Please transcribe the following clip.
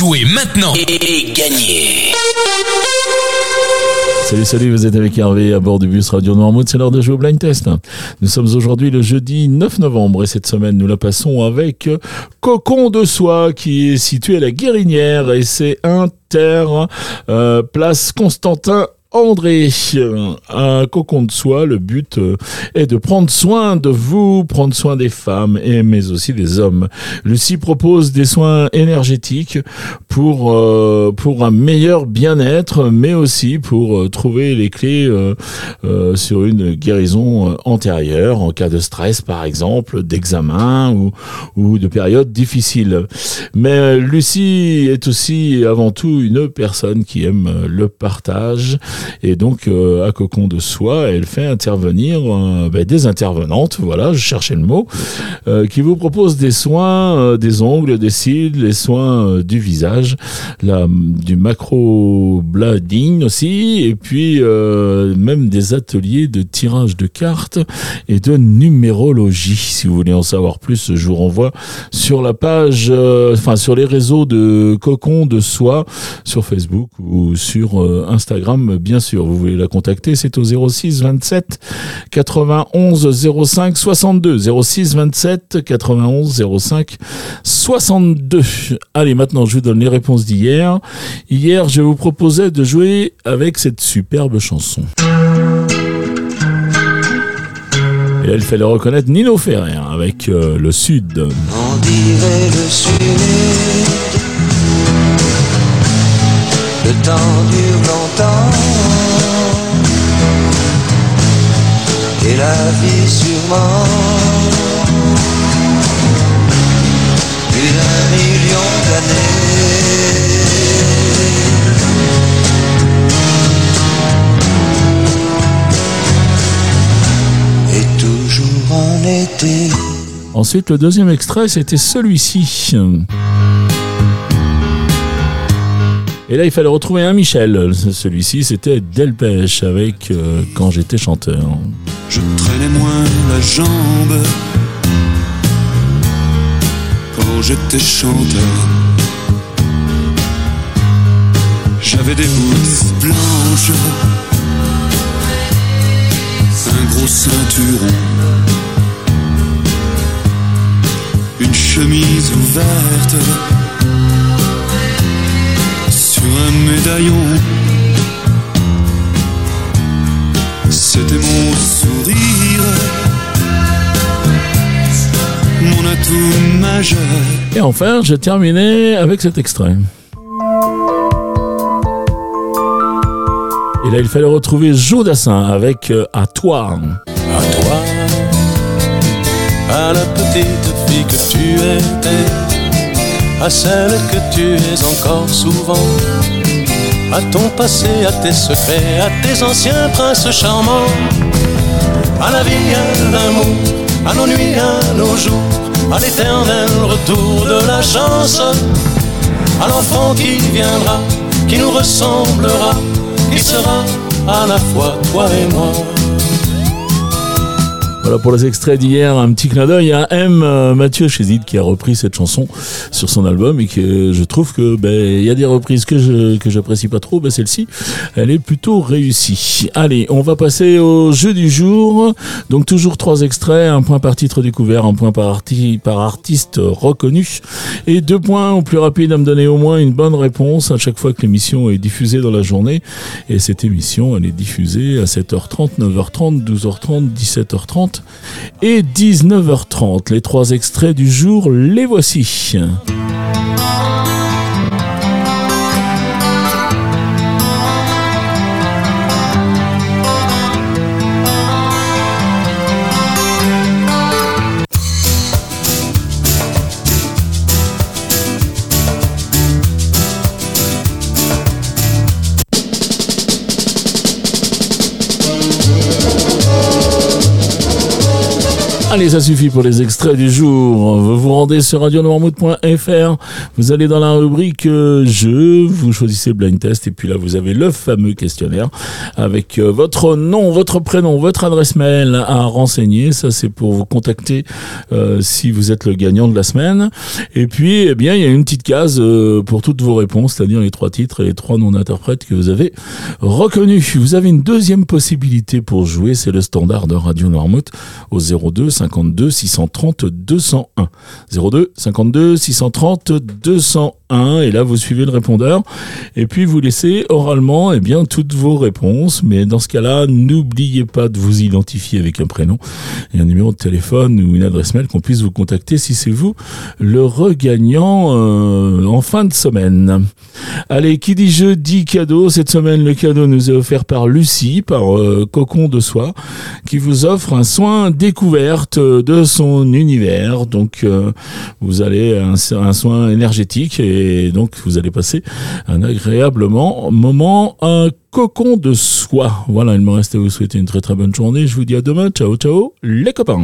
Jouez maintenant et, gagnez Salut, salut, vous êtes avec Hervé à bord du bus Radio Noirmouth, c'est l'heure de jouer au blind test. Nous sommes aujourd'hui le jeudi 9 novembre et cette semaine nous la passons avec Cocon de Soie qui est situé à la Guérinière et c'est Inter, euh, place Constantin André, un cocon de soie, le but euh, est de prendre soin de vous, prendre soin des femmes, et, mais aussi des hommes. Lucie propose des soins énergétiques pour, euh, pour un meilleur bien-être, mais aussi pour euh, trouver les clés sur une guérison antérieure, en cas de stress par exemple, d'examen ou, ou de période difficile. Mais Lucie est aussi avant tout une personne qui aime le partage et donc, euh, à Cocon de Soie, elle fait intervenir euh, ben, des intervenantes, voilà, je cherchais le mot, euh, qui vous proposent des soins des ongles, des cils, les soins du visage, du macro-blading aussi, et puis même des ateliers de tirage de cartes et de numérologie. Si vous voulez en savoir plus, je vous renvoie sur la page, enfin sur les réseaux de Cocon de Soie, sur Facebook ou sur Instagram, sûr. Vous voulez la contacter, c'est au 06 27 91 05 62. 06 27 91 05 62. Allez, maintenant, je vous donne les réponses d'hier. Hier, je vous proposais de jouer avec cette superbe chanson. Et là, il fallait reconnaître Nino Ferrer avec euh, le Sud. On dirait le Sud. Le temps dure longtemps. et la vie sûrement plus d'un million d'années. Et toujours en été. Ensuite, le deuxième extrait, c'était celui-ci. Et là, il fallait retrouver un Michel. Celui-ci, c'était Delpech avec euh, Quand j'étais chanteur. Je traînais moins la jambe quand j'étais chanteur. J'avais des boules blanches, un gros ceinturon, une chemise ouverte un médaillon. C'était mon sourire, mon atout majeur. Et enfin, je terminais avec cet extrait. Et là, il fallait retrouver Joe Dassin avec euh, À toi. À toi, à la petite fille que tu étais à celle que tu es encore souvent, à ton passé, à tes secrets, à tes anciens princes charmants, à la vie, à l'amour, à nos nuits, à nos jours, à l'éternel retour de la chance, à l'enfant qui viendra, qui nous ressemblera, qui sera à la fois toi et moi. Voilà pour les extraits d'hier, un petit clin d'œil à M. Euh, Mathieu Chézid qui a repris cette chanson sur son album et que je trouve que ben il y a des reprises que je que j'apprécie pas trop, ben celle-ci elle est plutôt réussie. Allez, on va passer au jeu du jour. Donc toujours trois extraits, un point par titre découvert, un point par, par artiste reconnu et deux points au plus rapide à me donner au moins une bonne réponse à chaque fois que l'émission est diffusée dans la journée. Et cette émission, elle est diffusée à 7h30, 9h30, 12h30, 17h30 et 19h30. Les trois extraits du jour, les voici. Allez, ça suffit pour les extraits du jour. Vous vous rendez sur radionoirmouth.fr. Vous allez dans la rubrique euh, jeu. Vous choisissez blind test et puis là, vous avez le fameux questionnaire avec euh, votre nom, votre prénom, votre adresse mail à renseigner. Ça, c'est pour vous contacter euh, si vous êtes le gagnant de la semaine. Et puis, eh bien, il y a une petite case euh, pour toutes vos réponses, c'est-à-dire les trois titres et les trois noms d'interprètes que vous avez reconnus. Vous avez une deuxième possibilité pour jouer, c'est le standard de Radio Noirmouth au 02 52 630 201. 02 52 630 201 et là vous suivez le répondeur et puis vous laissez oralement eh bien toutes vos réponses mais dans ce cas-là n'oubliez pas de vous identifier avec un prénom et un numéro de téléphone ou une adresse mail qu'on puisse vous contacter si c'est vous le regagnant euh, en fin de semaine. Allez, qui dit jeu dit cadeau? Cette semaine, le cadeau nous est offert par Lucie, par euh, Cocon de Soie, qui vous offre un soin découverte de son univers. Donc, euh, vous allez un, un soin énergétique et donc vous allez passer un agréablement moment. Un cocon de soie. Voilà, il me reste à vous souhaiter une très très bonne journée. Je vous dis à demain. Ciao, ciao, les copains.